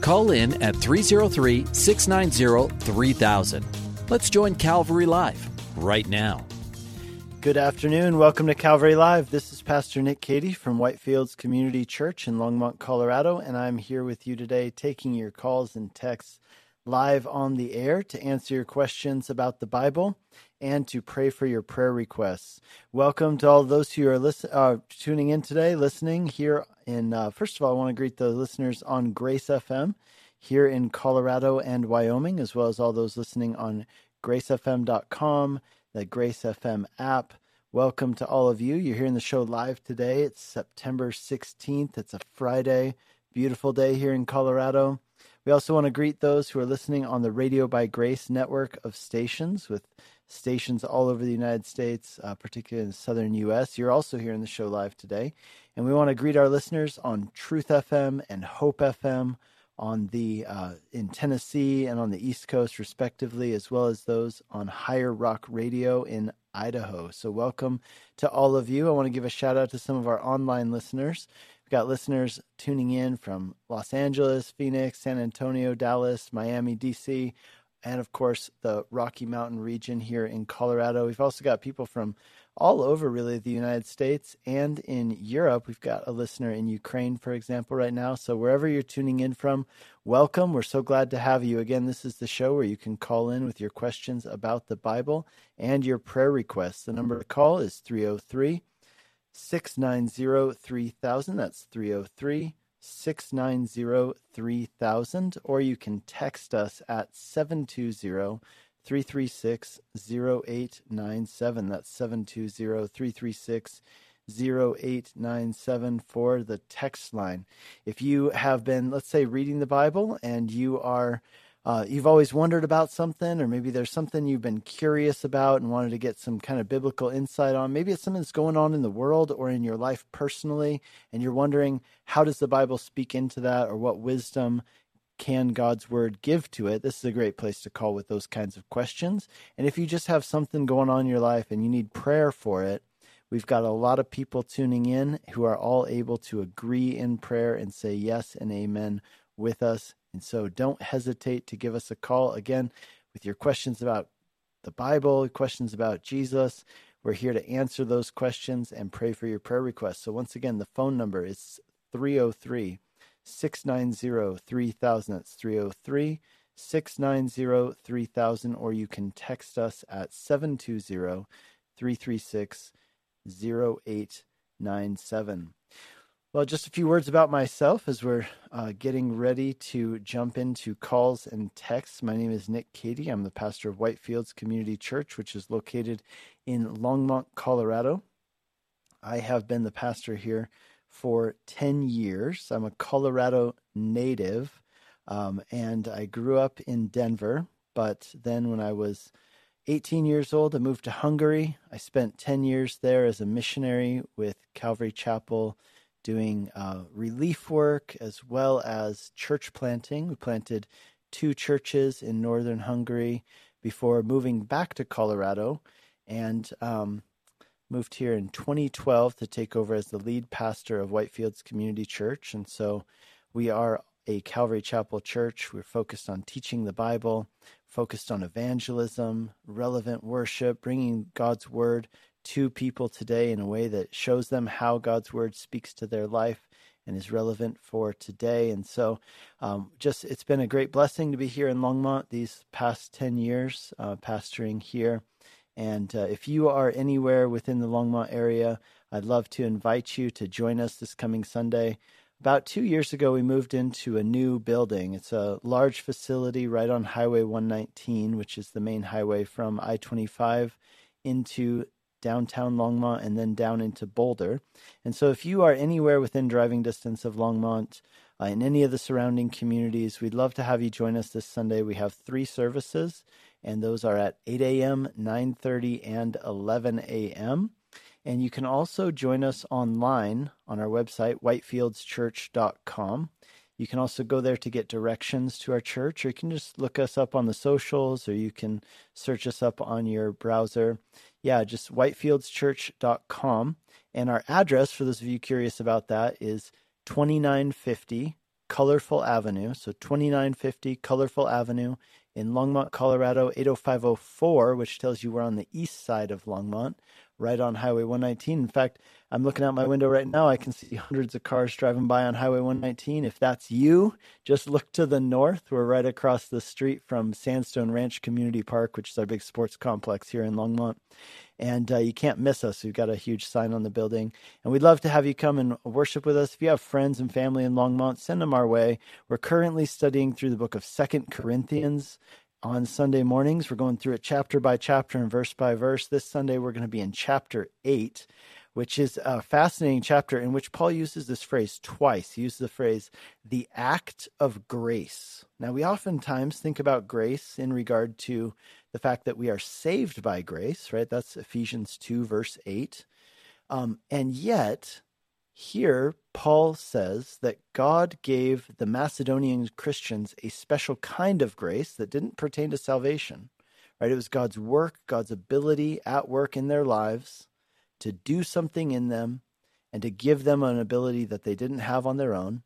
Call in at 303 690 3000. Let's join Calvary Live right now. Good afternoon. Welcome to Calvary Live. This is Pastor Nick Cady from Whitefields Community Church in Longmont, Colorado, and I'm here with you today taking your calls and texts live on the air to answer your questions about the Bible and to pray for your prayer requests. Welcome to all those who are listen, uh, tuning in today, listening here in, uh, first of all, I want to greet the listeners on Grace FM here in Colorado and Wyoming, as well as all those listening on gracefm.com, the Grace FM app. Welcome to all of you. You're hearing the show live today. It's September 16th. It's a Friday. Beautiful day here in Colorado. We also want to greet those who are listening on the Radio by Grace network of stations with stations all over the United States, uh, particularly in the southern U.S. You're also hearing the show live today. And we want to greet our listeners on Truth FM and Hope FM on the uh, in Tennessee and on the East Coast, respectively, as well as those on Higher Rock Radio in Idaho. So, welcome to all of you. I want to give a shout out to some of our online listeners. We've got listeners tuning in from Los Angeles, Phoenix, San Antonio, Dallas, Miami, DC, and of course the Rocky Mountain region here in Colorado. We've also got people from all over really the United States and in Europe. We've got a listener in Ukraine, for example, right now. So wherever you're tuning in from, welcome. We're so glad to have you. Again, this is the show where you can call in with your questions about the Bible and your prayer requests. The number to call is 303 690 3000. That's 303 690 3000. Or you can text us at 720 336 0897. That's 720 336 0897 for the text line. If you have been, let's say, reading the Bible and you are uh, you've always wondered about something, or maybe there's something you've been curious about and wanted to get some kind of biblical insight on. Maybe it's something that's going on in the world or in your life personally, and you're wondering how does the Bible speak into that, or what wisdom can God's word give to it? This is a great place to call with those kinds of questions. And if you just have something going on in your life and you need prayer for it, we've got a lot of people tuning in who are all able to agree in prayer and say yes and amen with us. And so don't hesitate to give us a call again with your questions about the Bible, questions about Jesus. We're here to answer those questions and pray for your prayer requests. So once again, the phone number is 303 690 3000. That's 303 690 3000. Or you can text us at 720 336 0897. Well, just a few words about myself as we're uh, getting ready to jump into calls and texts. My name is Nick Cady. I'm the pastor of Whitefields Community Church, which is located in Longmont, Colorado. I have been the pastor here for 10 years. I'm a Colorado native, um, and I grew up in Denver. But then when I was 18 years old, I moved to Hungary. I spent 10 years there as a missionary with Calvary Chapel doing uh, relief work as well as church planting. We planted two churches in northern Hungary before moving back to Colorado. And um, moved here in 2012 to take over as the lead pastor of Whitefields Community Church. And so we are a Calvary Chapel church. We're focused on teaching the Bible, focused on evangelism, relevant worship, bringing God's word to people today in a way that shows them how God's word speaks to their life and is relevant for today. And so, um, just it's been a great blessing to be here in Longmont these past 10 years, uh, pastoring here. And uh, if you are anywhere within the Longmont area, I'd love to invite you to join us this coming Sunday. About two years ago, we moved into a new building. It's a large facility right on Highway 119, which is the main highway from I 25 into downtown Longmont and then down into Boulder. And so, if you are anywhere within driving distance of Longmont, uh, in any of the surrounding communities, we'd love to have you join us this Sunday. We have three services, and those are at 8 a.m., 9:30, and 11 a.m. And you can also join us online on our website, whitefieldschurch.com. You can also go there to get directions to our church, or you can just look us up on the socials, or you can search us up on your browser. Yeah, just whitefieldschurch.com. And our address, for those of you curious about that, is 2950 Colorful Avenue. So 2950 Colorful Avenue in Longmont, Colorado, 80504, which tells you we're on the east side of Longmont right on Highway 119. In fact, I'm looking out my window right now. I can see hundreds of cars driving by on Highway 119. If that's you, just look to the north. We're right across the street from Sandstone Ranch Community Park, which is our big sports complex here in Longmont. And uh, you can't miss us. We've got a huge sign on the building. And we'd love to have you come and worship with us. If you have friends and family in Longmont, send them our way. We're currently studying through the book of Second Corinthians on Sunday mornings. We're going through it chapter by chapter and verse by verse. This Sunday, we're going to be in chapter 8, which is a fascinating chapter in which Paul uses this phrase twice. He uses the phrase, the act of grace. Now, we oftentimes think about grace in regard to the fact that we are saved by grace, right? That's Ephesians 2, verse 8. Um, and yet, here, Paul says that God gave the Macedonian Christians a special kind of grace that didn't pertain to salvation. Right? It was God's work, God's ability at work in their lives to do something in them and to give them an ability that they didn't have on their own.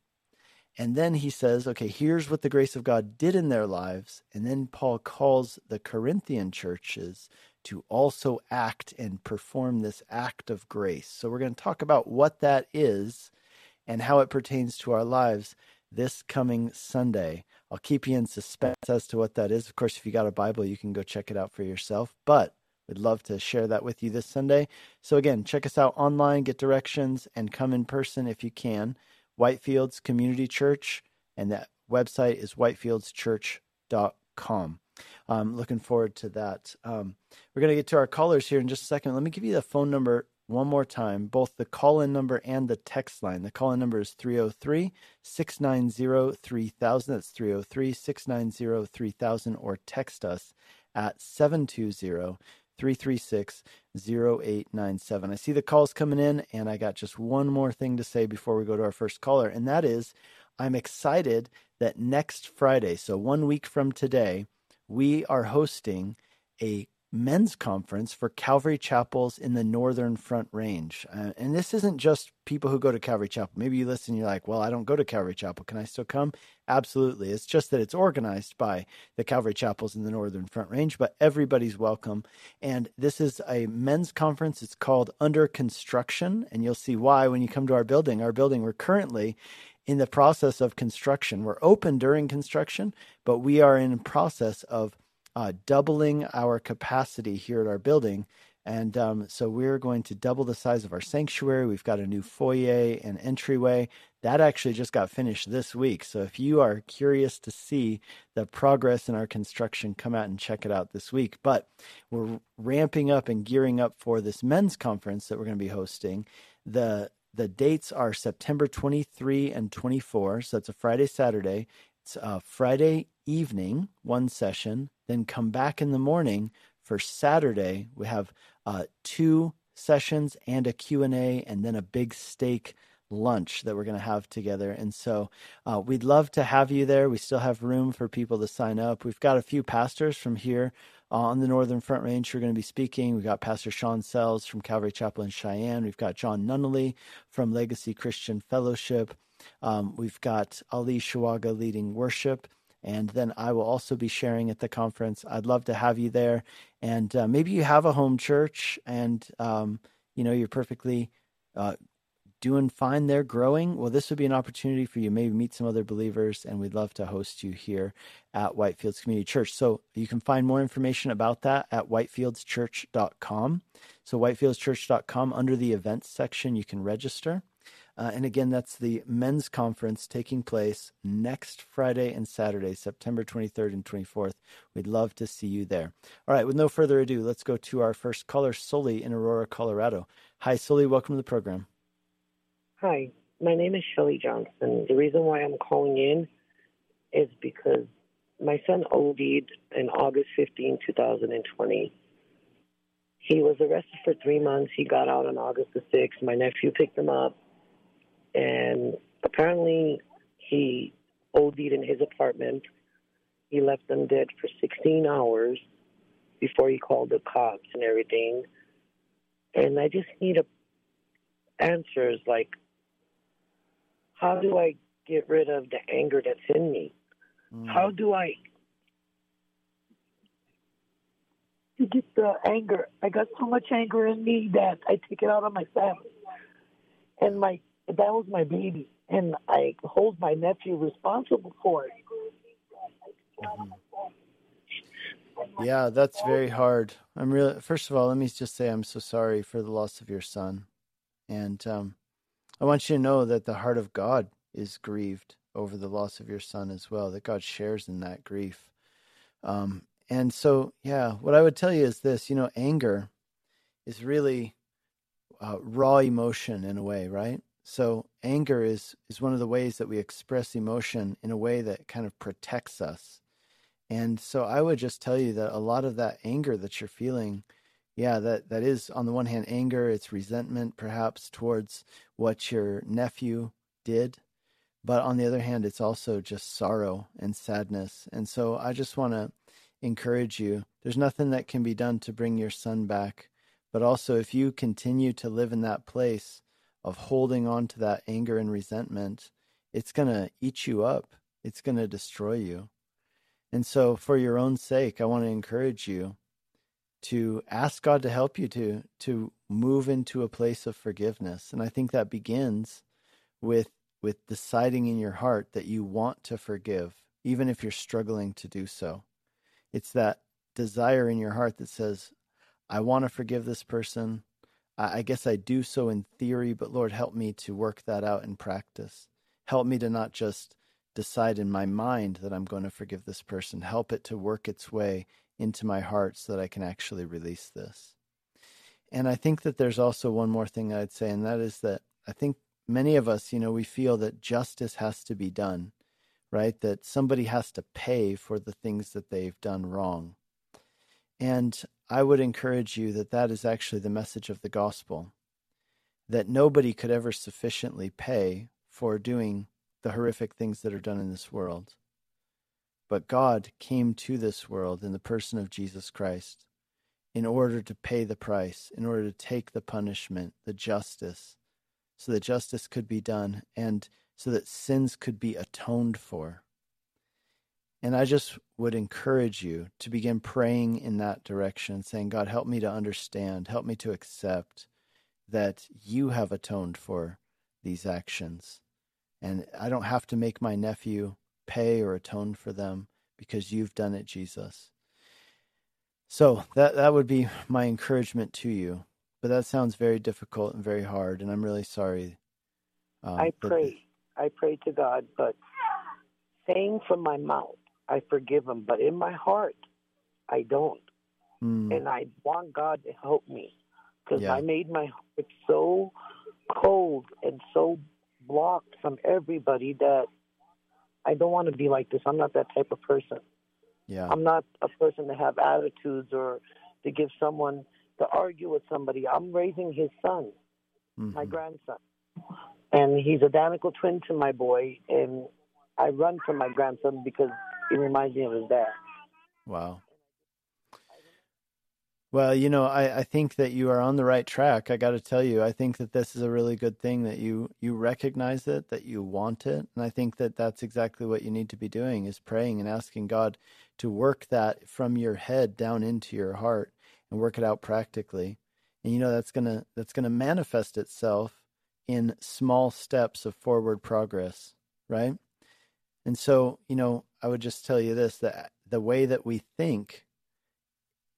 And then he says, okay, here's what the grace of God did in their lives. And then Paul calls the Corinthian churches to also act and perform this act of grace. So we're going to talk about what that is and how it pertains to our lives this coming Sunday. I'll keep you in suspense as to what that is. Of course, if you got a Bible, you can go check it out for yourself. But we'd love to share that with you this Sunday. So again, check us out online, get directions, and come in person if you can. Whitefields Community Church, and that website is whitefieldschurch.com. I'm looking forward to that. Um, we're going to get to our callers here in just a second. Let me give you the phone number one more time, both the call in number and the text line. The call in number is 303 690 3000. That's 303 690 3000, or text us at 720 336 0897. I see the calls coming in, and I got just one more thing to say before we go to our first caller, and that is I'm excited that next Friday, so one week from today, we are hosting a men's conference for Calvary chapels in the Northern Front Range. Uh, and this isn't just people who go to Calvary Chapel. Maybe you listen, you're like, well, I don't go to Calvary Chapel. Can I still come? Absolutely. It's just that it's organized by the Calvary chapels in the Northern Front Range, but everybody's welcome. And this is a men's conference. It's called Under Construction. And you'll see why when you come to our building. Our building, we're currently in the process of construction. We're open during construction, but we are in process of uh, doubling our capacity here at our building. And um, so we're going to double the size of our sanctuary. We've got a new foyer and entryway. That actually just got finished this week. So if you are curious to see the progress in our construction, come out and check it out this week. But we're ramping up and gearing up for this men's conference that we're going to be hosting. The the dates are September 23 and 24. So it's a Friday, Saturday. It's a Friday evening, one session, then come back in the morning for Saturday. We have uh, two sessions and a Q&A and then a big steak lunch that we're going to have together. And so uh, we'd love to have you there. We still have room for people to sign up. We've got a few pastors from here on the Northern Front Range who are going to be speaking. We've got Pastor Sean Sells from Calvary Chapel in Cheyenne. We've got John Nunnally from Legacy Christian Fellowship. Um, we've got Ali Shawaga leading worship. And then I will also be sharing at the conference. I'd love to have you there. And uh, maybe you have a home church and, um, you know, you're perfectly uh, doing fine there, growing. Well, this would be an opportunity for you maybe meet some other believers. And we'd love to host you here at Whitefields Community Church. So you can find more information about that at whitefieldschurch.com. So whitefieldschurch.com under the events section, you can register. Uh, and again, that's the men's conference taking place next Friday and Saturday, September 23rd and 24th. We'd love to see you there. All right, with no further ado, let's go to our first caller, Sully in Aurora, Colorado. Hi, Sully. Welcome to the program. Hi. my name is Shelly Johnson. The reason why I'm calling in is because my son OD'd in August 15, 2020. He was arrested for three months. He got out on August the 6th. My nephew picked him up, and apparently he OD'd in his apartment. He left them dead for 16 hours before he called the cops and everything. And I just need a, answers like, how do I get rid of the anger that's in me? Mm. How do I get the anger? I got so much anger in me that I take it out on my family. And my that was my baby, and I hold my nephew responsible for it. Mm-hmm. Yeah, that's very hard. I'm really. First of all, let me just say I'm so sorry for the loss of your son, and um, I want you to know that the heart of God is grieved over the loss of your son as well. That God shares in that grief. Um, and so, yeah, what I would tell you is this: you know, anger is really uh, raw emotion in a way, right? So anger is is one of the ways that we express emotion in a way that kind of protects us and so I would just tell you that a lot of that anger that you're feeling, yeah, that, that is on the one hand anger, it's resentment perhaps towards what your nephew did. But on the other hand, it's also just sorrow and sadness. And so I just want to encourage you there's nothing that can be done to bring your son back. But also, if you continue to live in that place of holding on to that anger and resentment, it's going to eat you up, it's going to destroy you. And so, for your own sake, I want to encourage you to ask God to help you to to move into a place of forgiveness. And I think that begins with with deciding in your heart that you want to forgive, even if you're struggling to do so. It's that desire in your heart that says, I want to forgive this person. I guess I do so in theory, but Lord, help me to work that out in practice. Help me to not just decide in my mind that I'm going to forgive this person, help it to work its way into my heart so that I can actually release this. And I think that there's also one more thing I'd say, and that is that I think many of us, you know, we feel that justice has to be done, right? That somebody has to pay for the things that they've done wrong. And I would encourage you that that is actually the message of the gospel that nobody could ever sufficiently pay for doing the horrific things that are done in this world. But God came to this world in the person of Jesus Christ in order to pay the price, in order to take the punishment, the justice, so that justice could be done and so that sins could be atoned for. And I just would encourage you to begin praying in that direction, saying, God, help me to understand, help me to accept that you have atoned for these actions and I don't have to make my nephew pay or atone for them because you've done it, Jesus. So that that would be my encouragement to you. But that sounds very difficult and very hard, and I'm really sorry. Um, I pray, I pray to God, but saying from my mouth, I forgive him, but in my heart, I don't. Mm. And I want God to help me because yeah. I made my heart so cold and so blocked from everybody that I don't want to be like this. I'm not that type of person. Yeah. I'm not a person to have attitudes or to give someone to argue with somebody. I'm raising his son, mm-hmm. my grandson. And he's a identical twin to my boy and I run from my grandson because he reminds me of his dad. Wow. Well, you know, I, I think that you are on the right track. I got to tell you, I think that this is a really good thing that you you recognize it, that you want it, and I think that that's exactly what you need to be doing is praying and asking God to work that from your head down into your heart and work it out practically. And you know that's gonna that's gonna manifest itself in small steps of forward progress, right? And so, you know, I would just tell you this that the way that we think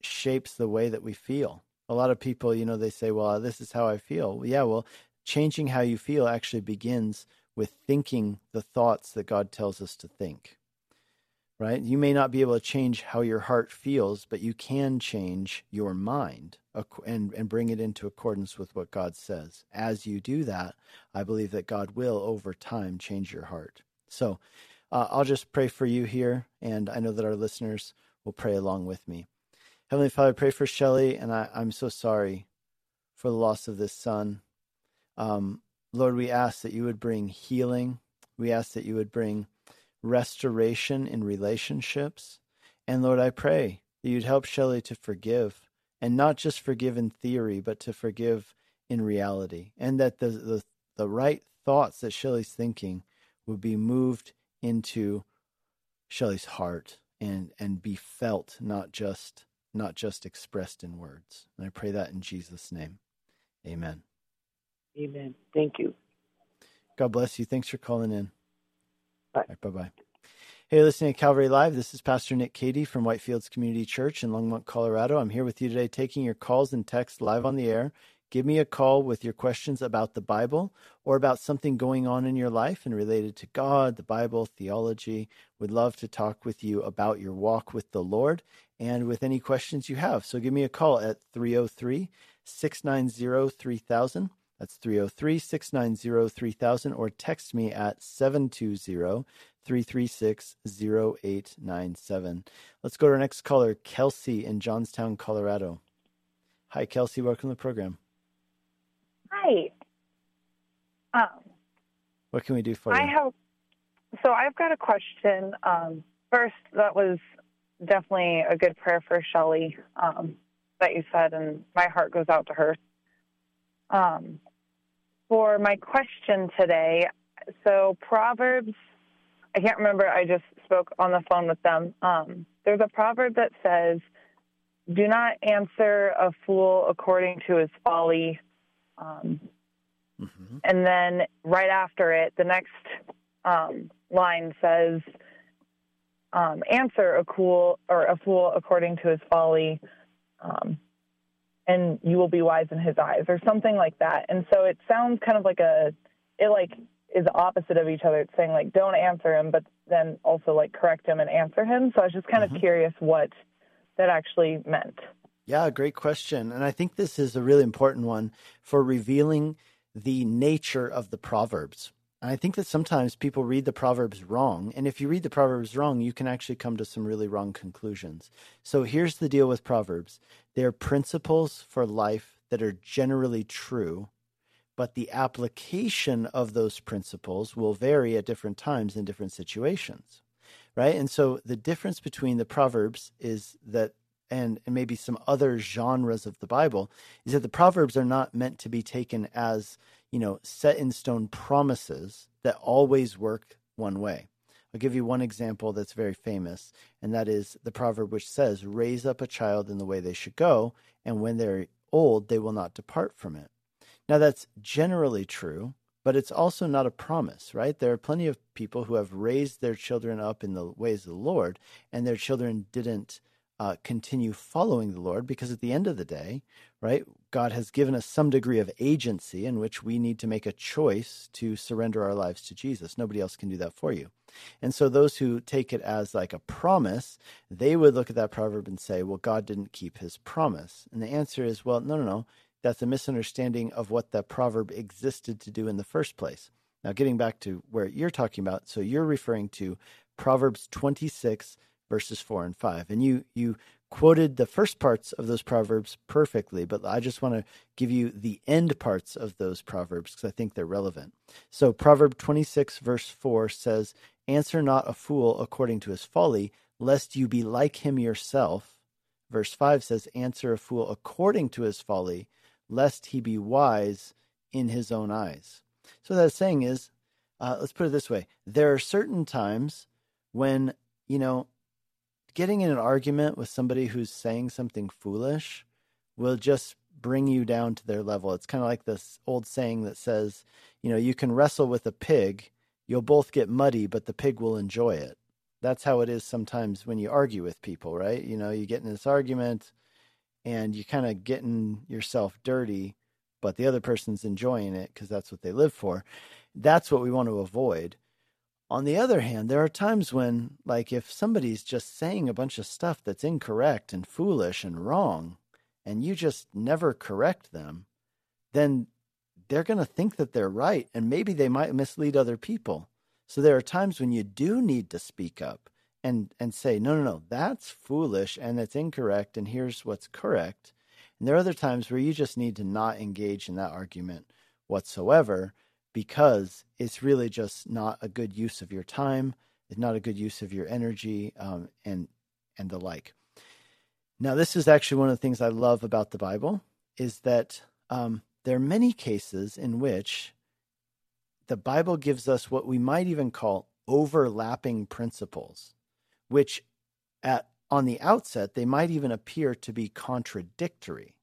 shapes the way that we feel. A lot of people, you know, they say, well, this is how I feel. Yeah, well, changing how you feel actually begins with thinking the thoughts that God tells us to think. right? You may not be able to change how your heart feels, but you can change your mind and, and bring it into accordance with what God says. As you do that, I believe that God will over time change your heart. So uh, I'll just pray for you here, and I know that our listeners will pray along with me. Heavenly Father, I pray for Shelly, and I, am so sorry for the loss of this son. Um, Lord, we ask that you would bring healing. We ask that you would bring restoration in relationships. And Lord, I pray that you'd help Shelley to forgive, and not just forgive in theory, but to forgive in reality. And that the, the, the right thoughts that Shelley's thinking would be moved into Shelley's heart and, and be felt, not just not just expressed in words. And I pray that in Jesus' name. Amen. Amen. Thank you. God bless you. Thanks for calling in. Bye. Right, bye bye. Hey, listening to Calvary Live. This is Pastor Nick Cady from Whitefields Community Church in Longmont, Colorado. I'm here with you today taking your calls and texts live on the air. Give me a call with your questions about the Bible or about something going on in your life and related to God, the Bible, theology. We'd love to talk with you about your walk with the Lord and with any questions you have. So give me a call at 303 690 3000. That's 303 690 3000 or text me at 720 336 0897. Let's go to our next caller, Kelsey in Johnstown, Colorado. Hi, Kelsey. Welcome to the program. Hi. Um, what can we do for you? I have, so I've got a question. Um, first, that was definitely a good prayer for Shelly um, that you said, and my heart goes out to her. Um, for my question today, so Proverbs, I can't remember, I just spoke on the phone with them. Um, there's a proverb that says, Do not answer a fool according to his folly. Um, mm-hmm. And then right after it, the next um, line says, um, Answer a cool or a fool according to his folly. Um, and you will be wise in his eyes or something like that. And so it sounds kind of like a it like is opposite of each other. It's saying like don't answer him, but then also like correct him and answer him. So I was just kind mm-hmm. of curious what that actually meant. Yeah, great question. And I think this is a really important one for revealing the nature of the Proverbs. I think that sometimes people read the Proverbs wrong. And if you read the Proverbs wrong, you can actually come to some really wrong conclusions. So here's the deal with Proverbs they're principles for life that are generally true, but the application of those principles will vary at different times in different situations. Right. And so the difference between the Proverbs is that and, and maybe some other genres of the Bible is that the Proverbs are not meant to be taken as you know, set in stone promises that always work one way. I'll give you one example that's very famous, and that is the proverb which says, Raise up a child in the way they should go, and when they're old, they will not depart from it. Now, that's generally true, but it's also not a promise, right? There are plenty of people who have raised their children up in the ways of the Lord, and their children didn't uh, continue following the Lord because at the end of the day, right, God has given us some degree of agency in which we need to make a choice to surrender our lives to Jesus. Nobody else can do that for you. And so those who take it as like a promise, they would look at that proverb and say, well, God didn't keep his promise. And the answer is, well, no, no, no. That's a misunderstanding of what that proverb existed to do in the first place. Now, getting back to where you're talking about, so you're referring to Proverbs 26, verses 4 and 5. And you you quoted the first parts of those proverbs perfectly, but I just want to give you the end parts of those proverbs because I think they're relevant. So Proverb 26 verse 4 says, "Answer not a fool according to his folly, lest you be like him yourself." Verse 5 says, "Answer a fool according to his folly, lest he be wise in his own eyes." So that's saying is, uh, let's put it this way: there are certain times when you know getting in an argument with somebody who's saying something foolish will just bring you down to their level. It's kind of like this old saying that says, you know, you can wrestle with a pig, you'll both get muddy, but the pig will enjoy it. That's how it is sometimes when you argue with people, right? You know, you get in this argument and you're kind of getting yourself dirty, but the other person's enjoying it because that's what they live for. That's what we want to avoid. On the other hand, there are times when, like, if somebody's just saying a bunch of stuff that's incorrect and foolish and wrong, and you just never correct them, then they're going to think that they're right, and maybe they might mislead other people. So there are times when you do need to speak up and and say, no, no, no, that's foolish and it's incorrect, and here's what's correct. And there are other times where you just need to not engage in that argument whatsoever because it's really just not a good use of your time. It's not a good use of your energy, um, and and the like. Now, this is actually one of the things I love about the Bible is that um, there are many cases in which the Bible gives us what we might even call overlapping principles, which at on the outset they might even appear to be contradictory.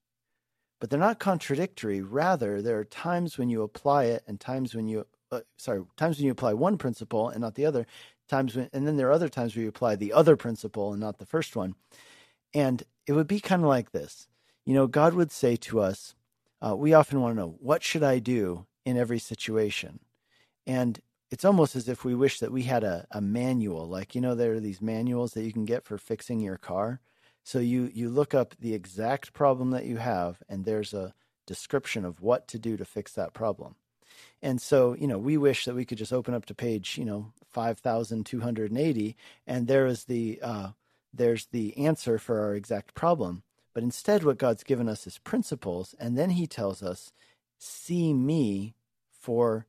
But they're not contradictory. Rather, there are times when you apply it and times when you uh, sorry, times when you apply one principle and not the other, times when and then there are other times where you apply the other principle and not the first one. And it would be kind of like this. You know, God would say to us, uh, we often want to know, what should I do in every situation? And it's almost as if we wish that we had a, a manual. Like, you know, there are these manuals that you can get for fixing your car. So you, you look up the exact problem that you have, and there's a description of what to do to fix that problem. And so, you know, we wish that we could just open up to page, you know, 5,280, and there is the, uh, there's the answer for our exact problem. But instead, what God's given us is principles, and then He tells us, see me for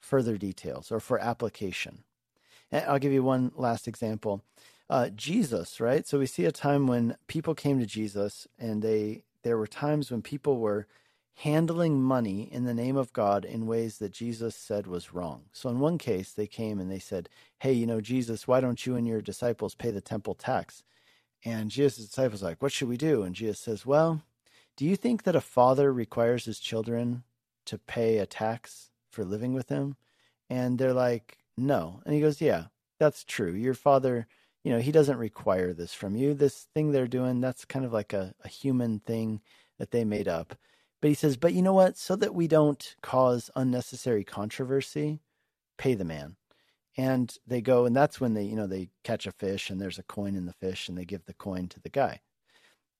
further details or for application. And I'll give you one last example. Uh, Jesus, right? So we see a time when people came to Jesus, and they there were times when people were handling money in the name of God in ways that Jesus said was wrong. So in one case, they came and they said, "Hey, you know, Jesus, why don't you and your disciples pay the temple tax?" And Jesus' disciples are like, "What should we do?" And Jesus says, "Well, do you think that a father requires his children to pay a tax for living with him?" And they're like, no. And he goes, yeah, that's true. Your father, you know, he doesn't require this from you. This thing they're doing, that's kind of like a, a human thing that they made up. But he says, but you know what? So that we don't cause unnecessary controversy, pay the man. And they go, and that's when they, you know, they catch a fish and there's a coin in the fish and they give the coin to the guy.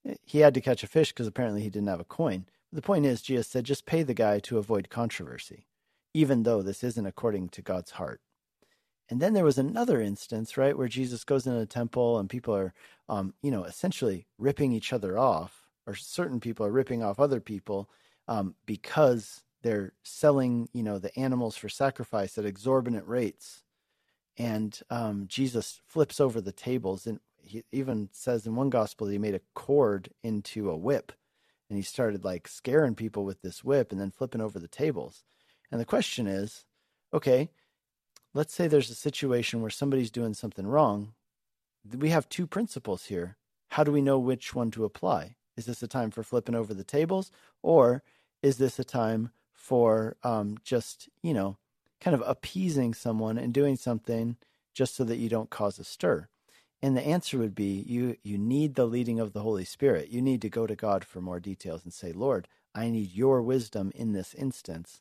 Eh, he had to catch a fish because apparently he didn't have a coin. The point is, Jesus said, just pay the guy to avoid controversy even though this isn't according to God's heart. And then there was another instance, right, where Jesus goes into the temple and people are, um, you know, essentially ripping each other off, or certain people are ripping off other people um, because they're selling, you know, the animals for sacrifice at exorbitant rates. And um, Jesus flips over the tables, and he even says in one gospel that he made a cord into a whip, and he started like scaring people with this whip and then flipping over the tables. And the question is okay, let's say there's a situation where somebody's doing something wrong. We have two principles here. How do we know which one to apply? Is this a time for flipping over the tables, or is this a time for um, just, you know, kind of appeasing someone and doing something just so that you don't cause a stir? And the answer would be you you need the leading of the Holy Spirit. You need to go to God for more details and say, "Lord, I need your wisdom in this instance."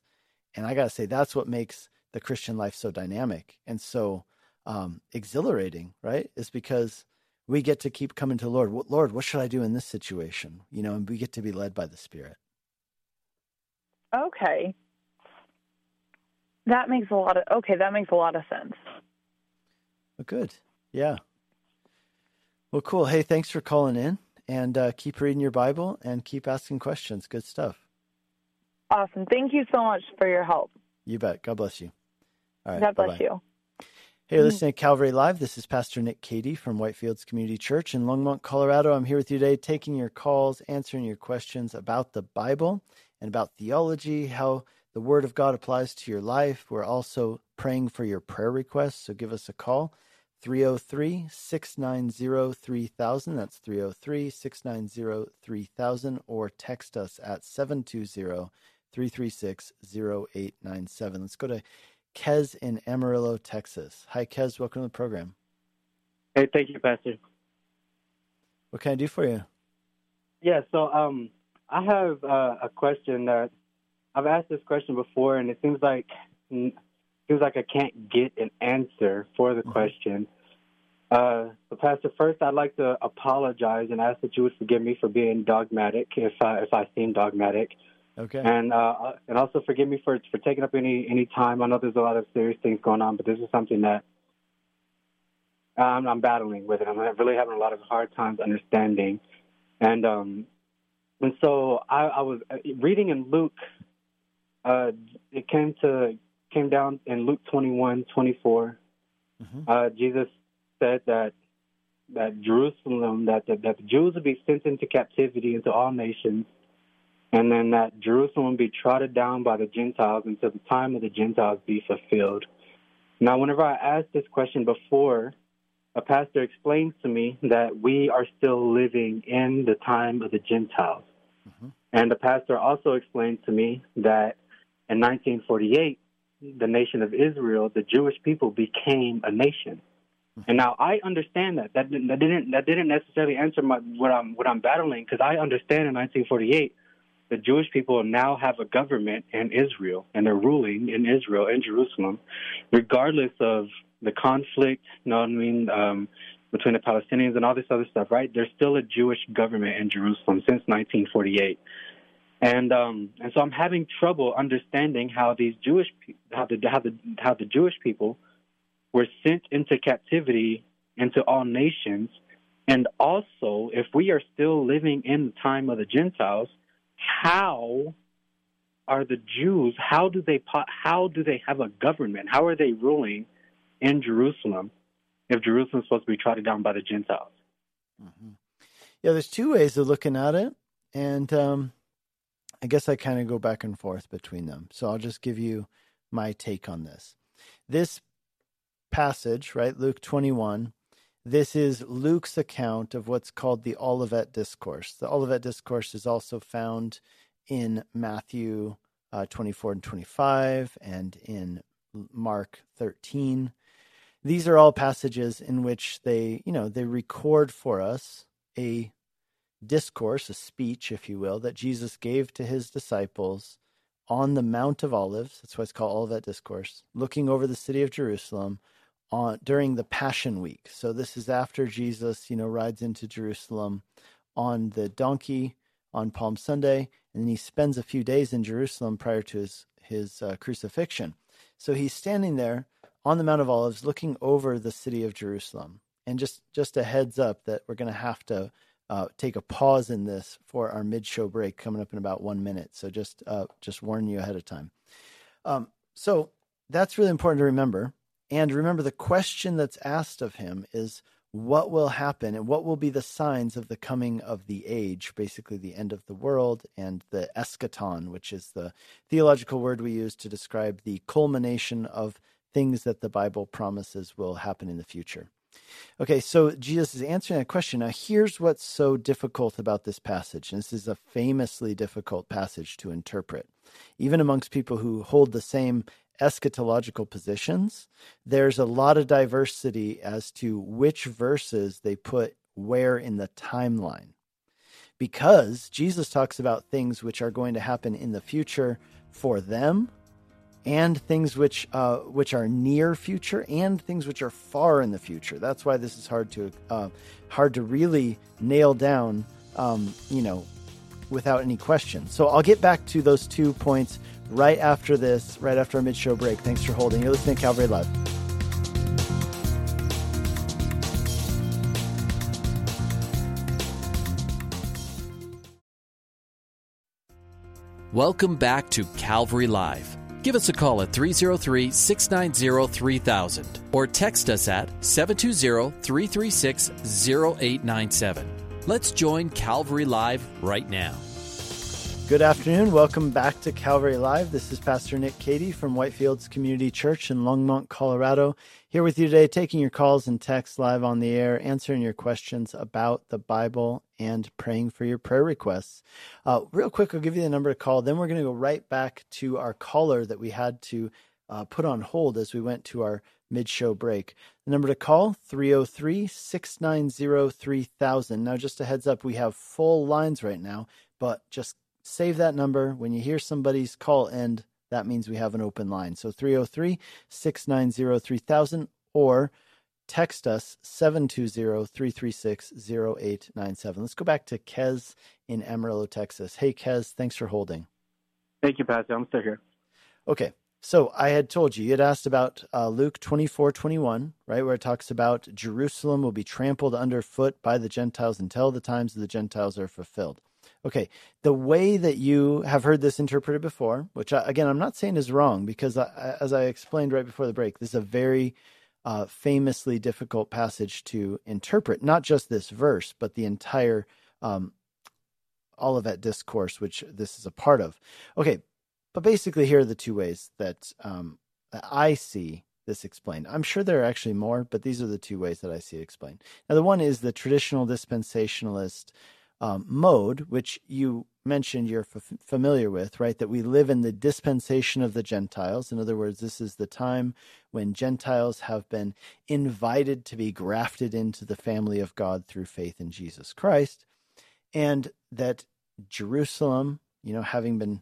And I got to say, that's what makes the Christian life so dynamic and so um, exhilarating, right? Is because we get to keep coming to Lord. Lord, what should I do in this situation? You know, and we get to be led by the Spirit. Okay. That makes a lot of okay. That makes a lot of sense. Well, good. Yeah. Well, cool. Hey, thanks for calling in, and uh, keep reading your Bible and keep asking questions. Good stuff. Awesome. Thank you so much for your help. You bet. God bless you. Right. God bless bye-bye. you. Hey, mm. listening to Calvary Live. This is Pastor Nick Cady from Whitefields Community Church in Longmont, Colorado. I'm here with you today, taking your calls, answering your questions about the Bible and about theology, how the Word of God applies to your life. We're also praying for your prayer requests, so give us a call. 303 690 3000. That's 303 690 3000. Or text us at 720 336 0897. Let's go to Kez in Amarillo, Texas. Hi, Kez. Welcome to the program. Hey, thank you, Pastor. What can I do for you? Yeah, so um, I have uh, a question that I've asked this question before, and it seems like seems like I can't get an answer for the Mhm. question. Uh, so Pastor, first I'd like to apologize and ask that you would forgive me for being dogmatic if I if I seem dogmatic, Okay. and uh, and also forgive me for for taking up any any time. I know there's a lot of serious things going on, but this is something that I'm, I'm battling with it. I'm really having a lot of hard times understanding, and um, and so I, I was uh, reading in Luke. Uh, it came to came down in Luke 21, 24. Mhm. Uh, Jesus said that that Jerusalem, that, that that the Jews would be sent into captivity into all nations, and then that Jerusalem be trodden down by the Gentiles until the time of the Gentiles be fulfilled. Now, whenever I asked this question before, a pastor explained to me that we are still living in the time of the Gentiles. Mhm. And the pastor also explained to me that in 1948, the nation of Israel, the Jewish people became a nation. And now I understand that. That didn't that didn't, that didn't necessarily answer my, what I'm what I'm battling because I understand in 1948 the Jewish people now have a government in Israel and they're ruling in Israel in Jerusalem, regardless of the conflict. You know what I mean? Um, between the Palestinians and all this other stuff, right? There's still a Jewish government in Jerusalem since 1948. And um, and so I'm having trouble understanding how these Jewish how the how the how the Jewish people were sent into captivity into all nations, and also if we are still living in the time of the Gentiles, how are the Jews? How do they how do they have a government? How are they ruling in Jerusalem if Jerusalem is supposed to be trodden down by the Gentiles? Mm-hmm. Yeah, there's two ways of looking at it, and um, I guess I kind of go back and forth between them. So I'll just give you my take on this. This passage, right, Luke 21, this is Luke's account of what's called the Olivet Discourse. The Olivet Discourse is also found in Matthew uh, 24 and 25 and in Mark 13 these are all passages in which they, you know, they record for us a discourse, a speech, if you will, that Jesus gave to his disciples on the Mount of Olives. That's why it's called Olivet Discourse, looking over the city of Jerusalem on during the Passion Week. So this is after Jesus, you know, rides into Jerusalem on the donkey on Palm Sunday, and then he spends a few days in Jerusalem prior to his his uh, crucifixion. So he's standing there on the Mount of Olives looking over the city of Jerusalem. And just, just a heads up that we're going to have to uh, take a pause in this for our mid-show break coming up in about one minute. So just uh, just warn you ahead of time. Um, so that's really important to remember. And remember, the question that's asked of him is, what will happen and what will be the signs of the coming of the age, basically the end of the world and the eschaton, which is the theological word we use to describe the culmination of things that the Bible promises will happen in the future. Okay, so Jesus is answering that question. Now, here's what's so difficult about this passage. And this is a famously difficult passage to interpret. Even amongst people who hold the same eschatological positions, there's a lot of diversity as to which verses they put where in the timeline. Because Jesus talks about things which are going to happen in the future for them and things which uh, which are near future and things which are far in the future. That's why this is hard to uh, hard to really nail down, um, you know, without any question. So I'll get back to those two points right after this, right after our mid-show break. Thanks for holding. You're listening to Calvary Live. Welcome back to Calvary Live. Give us a call at 303 690 3000 or text us at 720 336 0897. Let's join Calvary Live right now. Good afternoon. Welcome back to Calvary Live. This is Pastor Nick Cady from Whitefields Community Church in Longmont, Colorado. Here with you today, taking your calls and texts live on the air, answering your questions about the Bible, and praying for your prayer requests. Uh, real quick, I'll give you the number to call. Then we're going to go right back to our caller that we had to uh, put on hold as we went to our mid show break. The number to call 303 690 3000. Now, just a heads up, we have full lines right now, but just save that number. When you hear somebody's call end, that means we have an open line. So 303 690 3000 or text us 720 336 0897. Let's go back to Kez in Amarillo, Texas. Hey, Kez, thanks for holding. Thank you, Pastor. I'm still here. Okay. So I had told you, you had asked about uh, Luke 24 21, right, where it talks about Jerusalem will be trampled underfoot by the Gentiles until the times of the Gentiles are fulfilled. Okay, the way that you have heard this interpreted before, which I, again, I'm not saying is wrong, because I, as I explained right before the break, this is a very uh, famously difficult passage to interpret, not just this verse, but the entire um, Olivet discourse, which this is a part of. Okay, but basically, here are the two ways that, um, that I see this explained. I'm sure there are actually more, but these are the two ways that I see it explained. Now, the one is the traditional dispensationalist um, mode, which you mentioned you're f- familiar with, right? That we live in the dispensation of the Gentiles. In other words, this is the time when Gentiles have been invited to be grafted into the family of God through faith in Jesus Christ. And that Jerusalem, you know, having been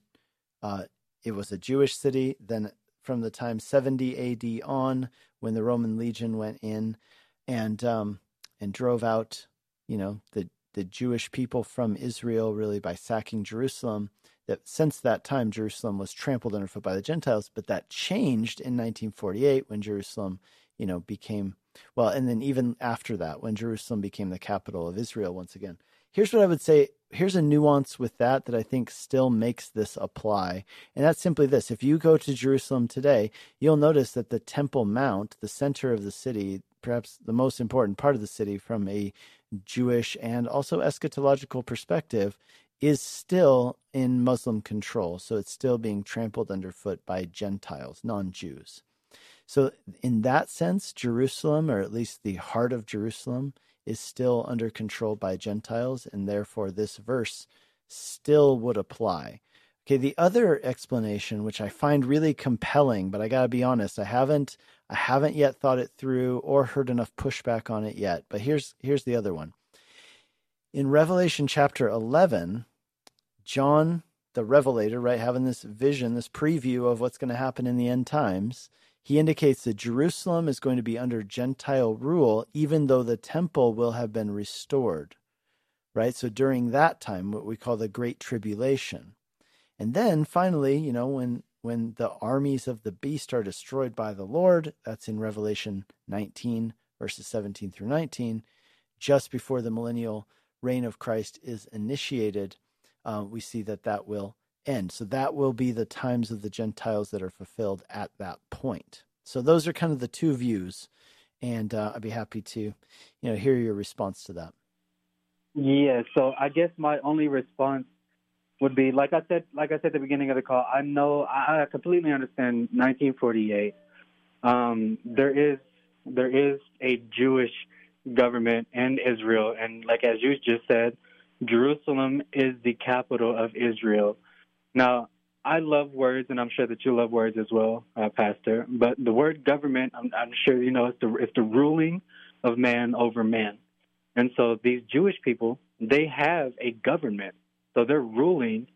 uh, it was a Jewish city. Then, from the time 70 AD on, when the Roman legion went in and um, and drove out, you know, the the Jewish people from Israel, really by sacking Jerusalem. That since that time, Jerusalem was trampled underfoot by the Gentiles, but that changed in 1948 when Jerusalem, you know, became well, and then even after that, when Jerusalem became the capital of Israel once again. Here's what I would say here's a nuance with that that I think still makes this apply. And that's simply this if you go to Jerusalem today, you'll notice that the Temple Mount, the center of the city, perhaps the most important part of the city from a Jewish and also eschatological perspective, is still in Muslim control. So it's still being trampled underfoot by Gentiles, non Jews. So, in that sense, Jerusalem, or at least the heart of Jerusalem, is still under control by Gentiles, and therefore this verse still would apply. Okay, the other explanation, which I find really compelling, but I gotta be honest, I haven't I haven't yet thought it through or heard enough pushback on it yet. But here's here's the other one. In Revelation chapter eleven, John the Revelator, right, having this vision, this preview of what's going to happen in the end times, he indicates that Jerusalem is going to be under Gentile rule, even though the temple will have been restored. Right? So during that time, what we call the Great Tribulation. And then finally, you know, when when the armies of the beast are destroyed by the Lord, that's in Revelation 19, verses 17 through 19, just before the millennial reign of Christ is initiated, uh, we see that that will end. So that will be the times of the Gentiles that are fulfilled at that point. So those are kind of the two views, and uh, I'd be happy to, you know, hear your response to that. Yeah. So I guess my only response would be, like I said, like I said at the beginning of the call. I know I completely understand 1948. Um, there is there is a Jewish government in Israel, and like as you just said, Jerusalem is the capital of Israel. Now, I love words, and I'm sure that you love words as well, uh, Pastor. But the word government, I'm, I'm sure you know, it's the, it's the ruling of man over man. And so these Jewish people, they have a government. So they're ruling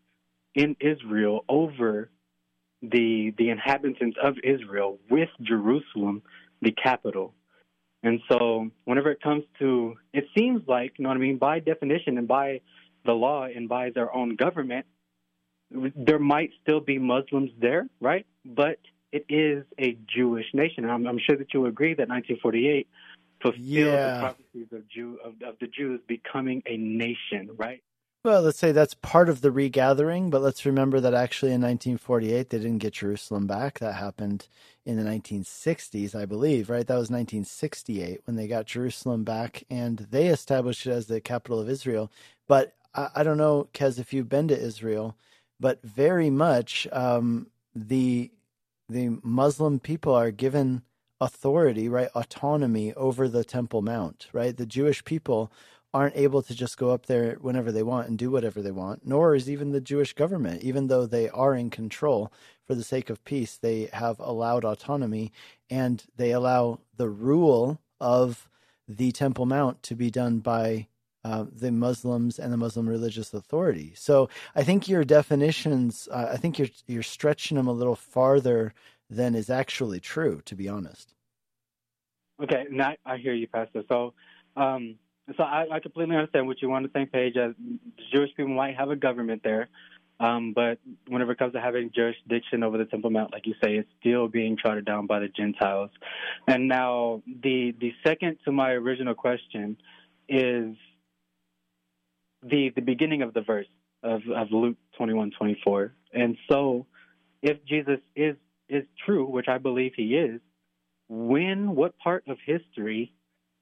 in Israel over the the inhabitants of Israel with Jerusalem, the capital. And so whenever it comes to it seems like, you know what I mean, by definition and by the law and by their own government, there might still be Muslims there, right? But it is a Jewish nation. I'm, I'm sure that you agree that 1948 fulfilled yeah. the prophecies of, Jew, of, of the Jews becoming a nation, right? Well, let's say that's part of the regathering, but let's remember that actually in 1948 they didn't get Jerusalem back. That happened in the 1960s, I believe, right? That was 1968 when they got Jerusalem back and they established it as the capital of Israel. But I, I don't know, Kez, if you've been to Israel, but very much um, the the Muslim people are given authority, right, autonomy over the Temple Mount, right? The Jewish people aren't able to just go up there whenever they want and do whatever they want, nor is even the Jewish government, even though they are in control for the sake of peace, they have allowed autonomy and they allow the rule of the Temple Mount to be done by uh, the Muslims and the Muslim religious authority. So I think your definitions, uh, I think you're you're stretching them a little farther than is actually true, to be honest. Okay, now I hear you, Pastor. So, um, so I, I completely understand what you want on the same page. As Jewish people might have a government there, um, but whenever it comes to having jurisdiction over the Temple Mount, like you say, it's still being trodden down by the Gentiles. And now the the second to my original question is the the beginning of the verse of, of Luke twenty one twenty four. And so, if Jesus is is true, which I believe he is, when what part of history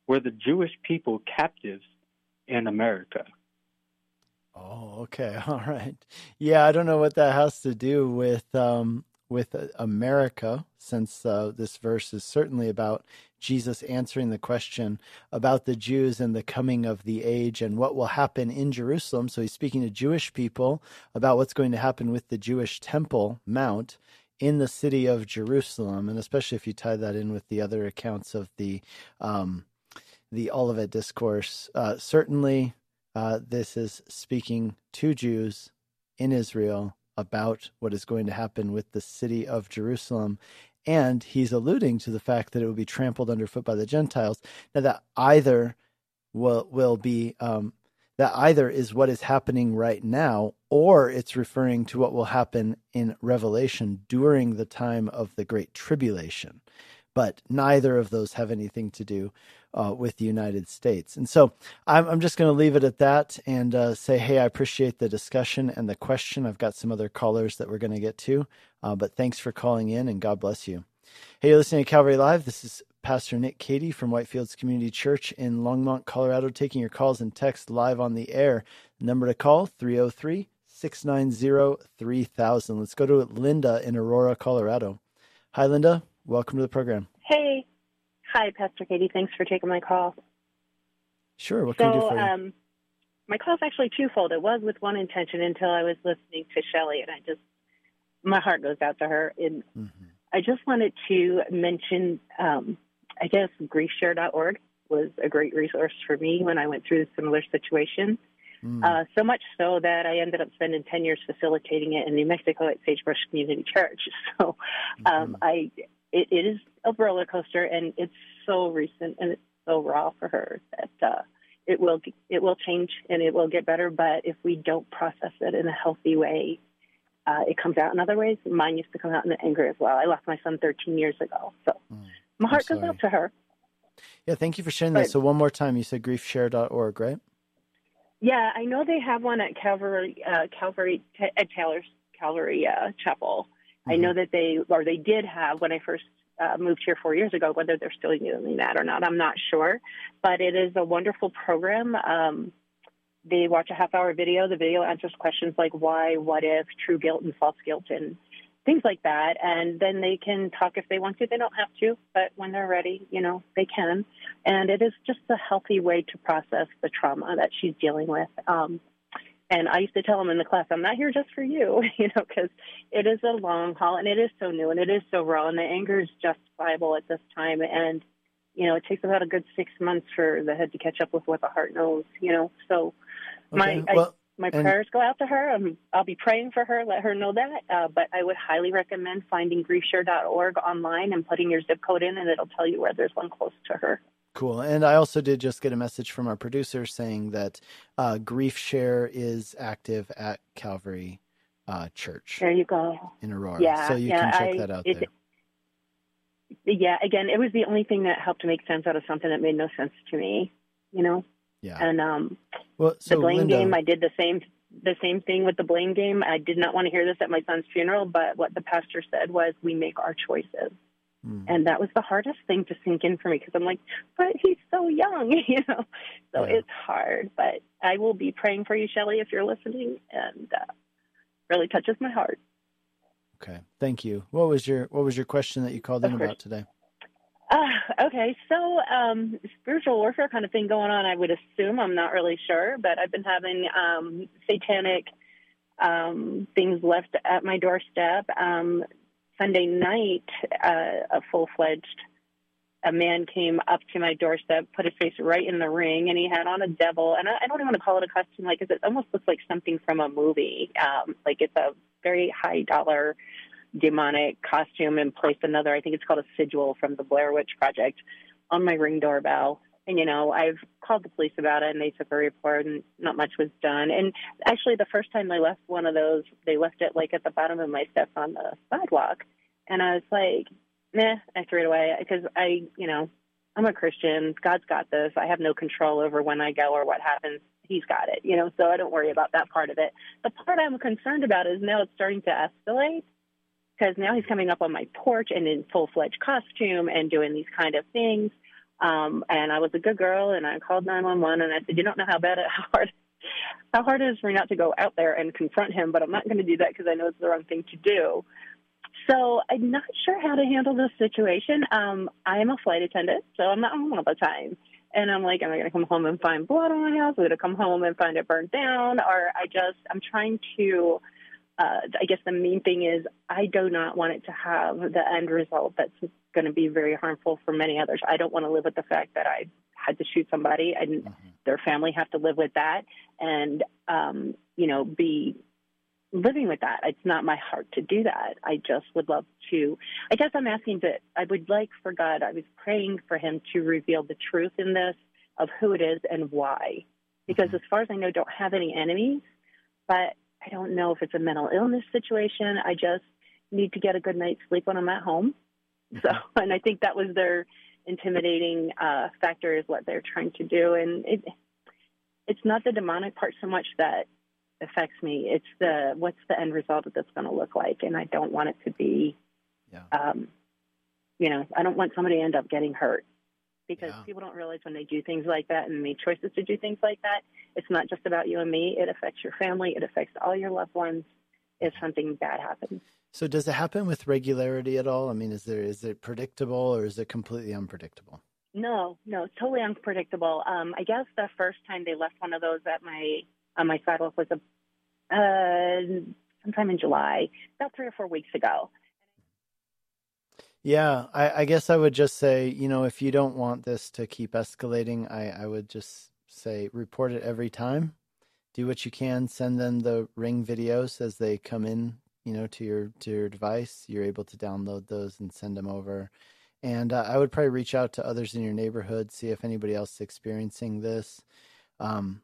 were the Jewish people captives in America? Oh, okay, all right. Yeah, I don't know what that has to do with um, with uh, America, since uh, this verse is certainly about Jesus answering the question about the Jews and the coming of the age and what will happen in Jerusalem. So he's speaking to Jewish people about what's going to happen with the Jewish Temple Mount in the city of Jerusalem, and especially if you tie that in with the other accounts of the um, the Olivet discourse. Uh, certainly, uh, this is speaking to Jews in Israel about what is going to happen with the city of Jerusalem. And he's alluding to the fact that it will be trampled underfoot by the Gentiles. Now, that either will, will be, um, that either is what is happening right now, or it's referring to what will happen in Revelation during the time of the Great Tribulation. But neither of those have anything to do uh, with the United States. And so I'm, I'm just going to leave it at that and uh, say, hey, I appreciate the discussion and the question. I've got some other callers that we're going to get to, uh, but thanks for calling in and God bless you. Hey, you're listening to Calvary Live. This is Pastor Nick Cady from Whitefields Community Church in Longmont, Colorado, taking your calls and texts live on the air. Number to call 303 690 3000. Let's go to Linda in Aurora, Colorado. Hi, Linda. Welcome to the program. Hey. Hi, Pastor Cady. Thanks for taking my call. Sure. What so, can I do for you? Um, my call is actually twofold. It was with one intention until I was listening to Shelly, and I just my heart goes out to her. And mm-hmm. I just wanted to mention, um, I guess griefshare.org was a great resource for me when I went through a similar situation. Mm. Uh, so much so that I ended up spending 10 years facilitating it in New Mexico at Sagebrush Community Church. So um, mm-hmm. I it, it is a roller coaster, and it's so recent and it's so raw for her that uh, it will it will change and it will get better. But if we don't process it in a healthy way, uh, it comes out in other ways. Mine used to come out in anger as well. I lost my son 13 years ago, so mm, my heart goes out to her. Yeah, thank you for sharing but, that. So one more time, you said griefshare.org, right? Yeah, I know they have one at Calvary, uh, Calvary at Taylor's Calvary uh, Chapel. Mm-hmm. I know that they, or they did have when I first uh, moved here four years ago. Whether they're still doing that or not, I'm not sure. But it is a wonderful program. Um, they watch a half hour video. The video answers questions like why, what if, true guilt, and false guilt, and things like that. And then they can talk if they want to. They don't have to, but when they're ready, you know, they can. And it is just a healthy way to process the trauma that she's dealing with. Um, and I used to tell them in the class, I'm not here just for you, you know, because it is a long haul and it is so new and it is so raw and the anger is justifiable at this time. And, you know, it takes about a good six months for the head to catch up with what the heart knows, you know. So okay. my well, I, my prayers go out to her. Um, I'll be praying for her, let her know that. Uh, but I would highly recommend finding griefshare.org online and putting your zip code in, and it'll tell you where there's one close to her. Cool. And I also did just get a message from our producer saying that uh, Grief Share is active at Calvary uh, Church. There you go. In Aurora. Yeah. So you yeah, can check I, that out it, there. Yeah. Again, it was the only thing that helped make sense out of something that made no sense to me. You know. Yeah. And um, well, so the blame Linda, game, I did the same the same thing with the blame game. I did not want to hear this at my son's funeral, but what the pastor said was, "We make our choices." Mm. And that was the hardest thing to sink in for me because I'm like, but he's so young, you know. So yeah. it's hard. But I will be praying for you, Shelly, if you're listening, and uh, really touches my heart. Okay, thank you. What was your What was your question that you called of in course. about today? Uh, okay, so um, spiritual warfare kind of thing going on. I would assume I'm not really sure, but I've been having um, satanic um, things left at my doorstep. Um, Sunday night, uh, a full fledged a man came up to my doorstep, put his face right in the ring, and he had on a devil. And I, I don't even want to call it a costume, like cause it almost looks like something from a movie. Um, like it's a very high dollar demonic costume, and placed another. I think it's called a sigil from the Blair Witch Project on my ring doorbell. And you know, I've called the police about it, and they took a report, and not much was done. And actually, the first time they left one of those, they left it like at the bottom of my steps on the sidewalk, and I was like, "Nah," I threw it away because I, you know, I'm a Christian. God's got this. I have no control over when I go or what happens. He's got it, you know, so I don't worry about that part of it. The part I'm concerned about is now it's starting to escalate because now he's coming up on my porch and in full fledged costume and doing these kind of things. Um, and I was a good girl and I called 911 and I said, you don't know how bad, it, how hard, how hard it is for me not to go out there and confront him, but I'm not going to do that because I know it's the wrong thing to do. So I'm not sure how to handle this situation. Um, I am a flight attendant, so I'm not home all the time. And I'm like, am I going to come home and find blood on my house? Am I going to come home and find it burned down? Or I just, I'm trying to uh, I guess the main thing is I do not want it to have the end result that's going to be very harmful for many others. I don't want to live with the fact that I had to shoot somebody and mm-hmm. their family have to live with that and, um, you know, be living with that. It's not my heart to do that. I just would love to. I guess I'm asking that I would like for God, I was praying for Him to reveal the truth in this of who it is and why. Because mm-hmm. as far as I know, don't have any enemies, but I don't know if it's a mental illness situation. I just need to get a good night's sleep when I'm at home. So, and I think that was their intimidating uh, factor is what they're trying to do. And it, it's not the demonic part so much that affects me. It's the what's the end result of this going to look like, and I don't want it to be. Yeah. Um, you know, I don't want somebody to end up getting hurt because yeah. people don't realize when they do things like that and make choices to do things like that, it's not just about you and me. It affects your family. It affects all your loved ones if something bad happens. So, does it happen with regularity at all? I mean, is there is it predictable or is it completely unpredictable? No, no, it's totally unpredictable. Um, I guess the first time they left one of those at my on my sidewalk was a uh, sometime in July, about three or four weeks ago. Yeah, I, I, guess I would just say, you know, if you don't want this to keep escalating, I, I would just say report it every time. Do what you can. Send them the ring videos as they come in, you know, to your to your device. You're able to download those and send them over. And uh, I would probably reach out to others in your neighborhood, see if anybody else is experiencing this. Um,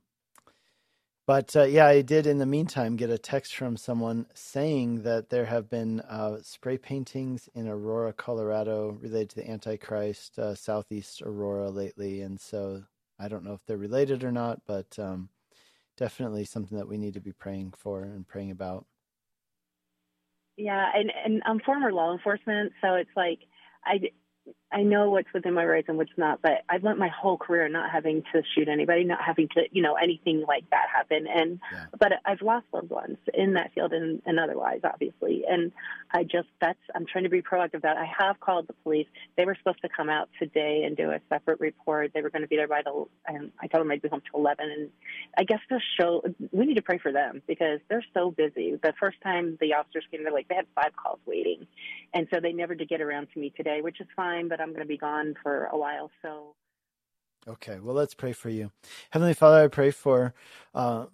but uh, yeah, I did in the meantime get a text from someone saying that there have been uh, spray paintings in Aurora, Colorado, related to the Antichrist, uh, Southeast Aurora lately. And so I don't know if they're related or not, but um, definitely something that we need to be praying for and praying about. Yeah, and and I'm former law enforcement, so it's like I I know what's within my rights and what's not, but I've went my whole career not having to shoot anybody, not having to, you know, anything like that happen. And, yeah. but I've lost loved ones in that field and, and otherwise, obviously. And I just, that's, I'm trying to be proactive that I have called the police. They were supposed to come out today and do a separate report. They were going to be there by the, and I told them I'd be home till 11. And I guess to show, we need to pray for them because they're so busy. The first time the officers came, they're like, they had five calls waiting. And so they never did get around to me today, which is fine, but I'm going to be gone for a while. So, okay, well, let's pray for you, Heavenly Father. I pray for. Uh,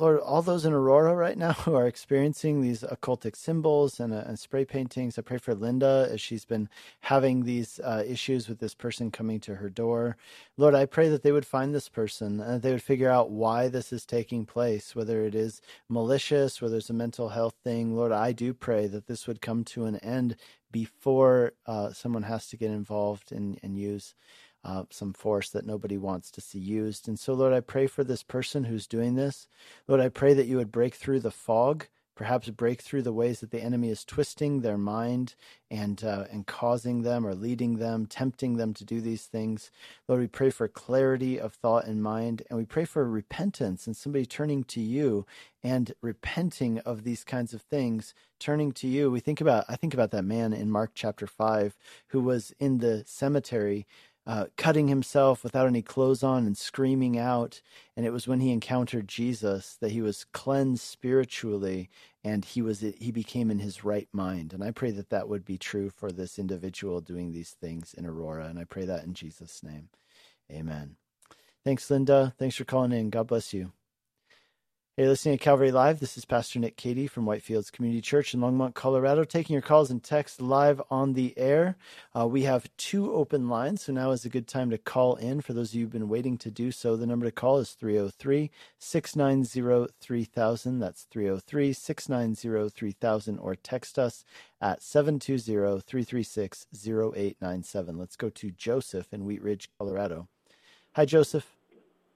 Lord, all those in Aurora right now who are experiencing these occultic symbols and, uh, and spray paintings, I pray for Linda as she's been having these uh, issues with this person coming to her door. Lord, I pray that they would find this person and that they would figure out why this is taking place, whether it is malicious, whether it's a mental health thing. Lord, I do pray that this would come to an end before uh, someone has to get involved and, and use uh, some force that nobody wants to see used. And so, Lord, I pray for this person who's doing this. Lord, I pray that you would break through the fog perhaps break through the ways that the enemy is twisting their mind and uh, and causing them or leading them, tempting them to do these things. Lord, we pray for clarity of thought and mind, and we pray for repentance and somebody turning to you and repenting of these kinds of things, turning to you. We think about I think about that man in Mark chapter five who was in the cemetery uh, cutting himself without any clothes on and screaming out. And it was when he encountered Jesus that he was cleansed spiritually and he was he became in his right mind. And I pray that that would be true for this individual doing these things in Aurora. And I pray that in Jesus' name, Amen. Thanks, Linda. Thanks for calling in. God bless you. Hey, listening to Calvary Live. This is Pastor Nick Cady from Whitefields Community Church in Longmont, Colorado, taking your calls and texts live on the air. Uh, we have two open lines, so now is a good time to call in. For those of you who've been waiting to do so, the number to call is 303 690 3000. That's 303 690 3000, or text us at 720 336 0897. Let's go to Joseph in Wheat Ridge, Colorado. Hi, Joseph.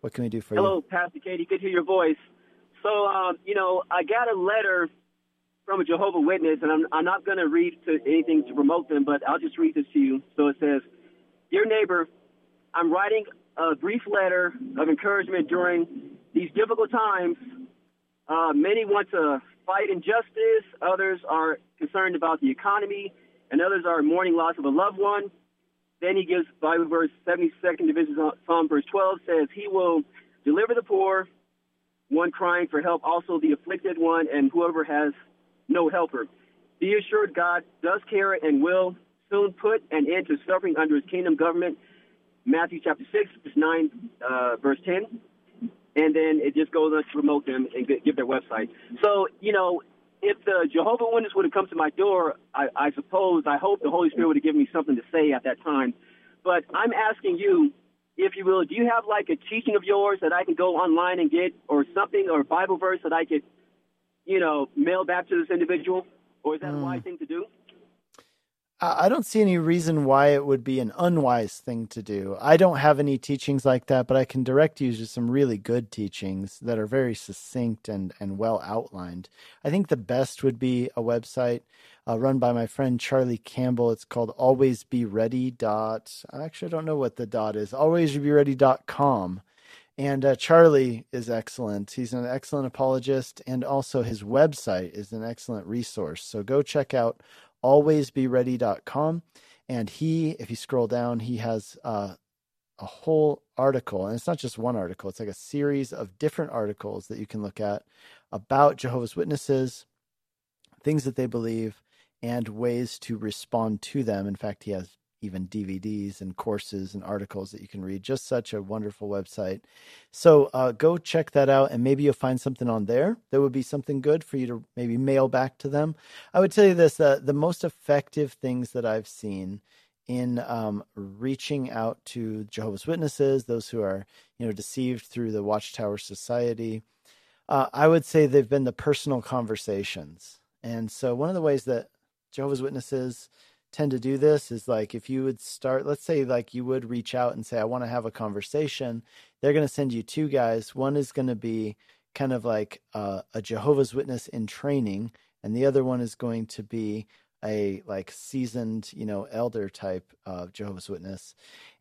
What can we do for Hello, you? Hello, Pastor Cady. Good to hear your voice. So, um, you know, I got a letter from a Jehovah Witness, and I'm, I'm not going to read to anything to promote them, but I'll just read this to you. So it says, "Dear neighbor, I'm writing a brief letter of encouragement during these difficult times. Uh, many want to fight injustice. Others are concerned about the economy, and others are mourning loss of a loved one." Then he gives Bible verse 72nd division Psalm verse 12 says, "He will deliver the poor." One crying for help, also the afflicted one, and whoever has no helper. Be assured God does care and will soon put an end to suffering under his kingdom government. Matthew chapter 6, verse 9, uh, verse 10. And then it just goes on to promote them and give their website. So, you know, if the Jehovah Witness would have come to my door, I, I suppose, I hope the Holy Spirit would have given me something to say at that time. But I'm asking you, if you will, do you have like a teaching of yours that I can go online and get, or something, or a Bible verse that I could, you know, mail back to this individual? Or is that mm. a wise hmm. thing to do? I don't see any reason why it would be an unwise thing to do. I don't have any teachings like that, but I can direct you to some really good teachings that are very succinct and, and well outlined. I think the best would be a website uh, run by my friend Charlie Campbell. It's called alwaysbeready dot. I actually don't know what the dot is. Alwaysbeready.com. And uh, Charlie is excellent. He's an excellent apologist, and also his website is an excellent resource. So go check out alwaysbeready.com. And he, if you scroll down, he has uh, a whole article, and it's not just one article, it's like a series of different articles that you can look at about Jehovah's Witnesses, things that they believe, and ways to respond to them. In fact, he has even DVDs and courses and articles that you can read. Just such a wonderful website. So uh, go check that out, and maybe you'll find something on there that would be something good for you to maybe mail back to them. I would tell you this: uh, the most effective things that I've seen in um, reaching out to Jehovah's Witnesses, those who are you know deceived through the Watchtower Society. Uh, I would say they've been the personal conversations. And so, one of the ways that Jehovah's Witnesses tend to do this is like if you would start let's say like you would reach out and say i want to have a conversation they're going to send you two guys. One is going to be kind of like uh, a jehovah's witness in training and the other one is going to be a like seasoned you know elder type of jehovah's witness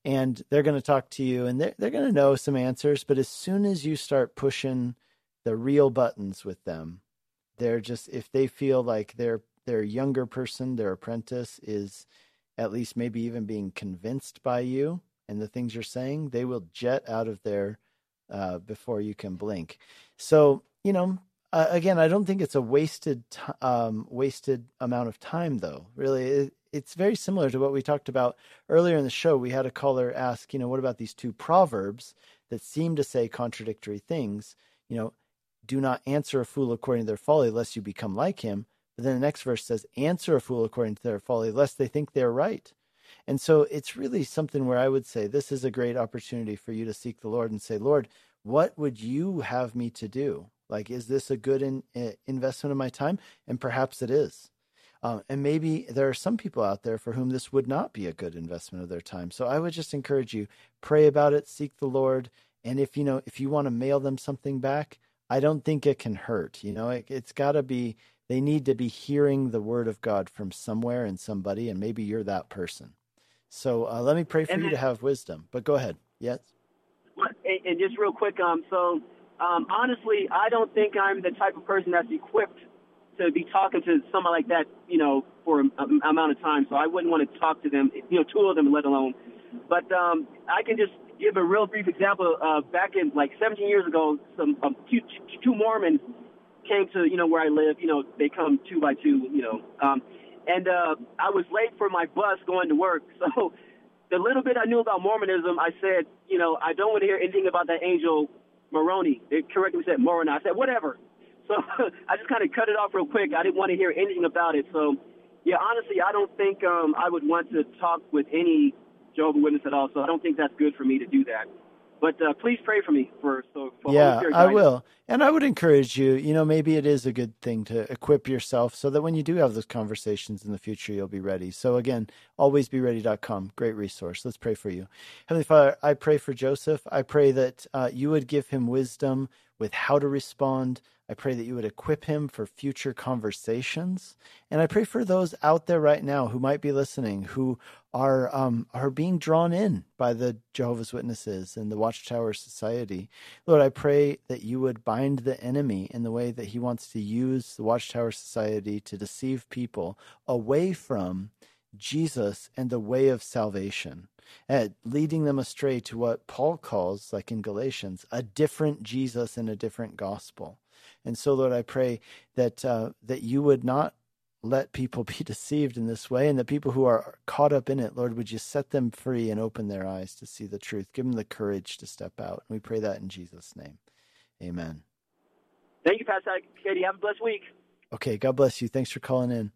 and they're going to talk to you and they're, they're going to know some answers but as soon as you start pushing the real buttons with them they're just if they feel like they're their younger person, their apprentice, is at least maybe even being convinced by you and the things you're saying, they will jet out of there uh, before you can blink. So, you know, uh, again, I don't think it's a wasted t- um, wasted amount of time, though. Really, it, it's very similar to what we talked about earlier in the show. We had a caller ask, you know, what about these two proverbs that seem to say contradictory things? You know, do not answer a fool according to their folly, lest you become like him. But then the next verse says, Answer a fool according to their folly, lest they think they're right. And so it's really something where I would say this is a great opportunity for you to seek the Lord and say, Lord, what would you have me to do? Like, is this a good in, uh, investment of my time? And perhaps it is. Um, and maybe there are some people out there for whom this would not be a good investment of their time. So I would just encourage you, pray about it, seek the Lord. And if you know, if you want to mail them something back, I don't think it can hurt. You know, it, it's got to be they need to be hearing the word of God from somewhere and somebody, and maybe you're that person. So uh, let me pray for and you to have wisdom. But go ahead. Yes. And, and just real quick, um, so um, honestly, I don't think I'm the type of person that's equipped to be talking to someone like that, you know, for an amount of time. So I wouldn't want to talk to them, you know, two of them, let alone But um, I can just give a real brief example. Uh, back in like 17 years ago, some um, two, two Mormons came to you know where I live. You know, they come two by two. You know, um, and uh, I was late for my bus going to work. So the little bit I knew about Mormonism, I said, you know, I don't want to hear anything about that angel Moroni. They correctly said Moroni. I said whatever. So I just kind of cut it off real quick. I didn't want to hear anything about it. So yeah, honestly, I don't think um, I would want to talk with any Jehovah Witness at all. So I don't think that's good for me to do that. But uh, please pray for me for so. For yeah, I will, and I would encourage you. You know, maybe it is a good thing to equip yourself so that when you do have those conversations in the future, you'll be ready. So again, alwaysbeready.com, great resource. Let's pray for you, Heavenly Father. I pray for Joseph. I pray that uh, you would give him wisdom with how to respond I pray that you would equip him for future conversations. And I pray for those out there right now who might be listening, who are um, are being drawn in by the Jehovah's Witnesses and the Watchtower Society. Lord, I pray that you would bind the enemy in the way that he wants to use the Watchtower Society to deceive people away from Jesus and the way of salvation, and leading them astray to what Paul calls, like in Galatians, a different Jesus and a different gospel. And so, Lord, I pray that uh, that you would not let people be deceived in this way, and the people who are caught up in it, Lord, would you set them free and open their eyes to see the truth. Give them the courage to step out. And we pray that in Jesus' name. Amen. Thank you, Pastor Cady. Have a blessed week. Okay, God bless you. Thanks for calling in.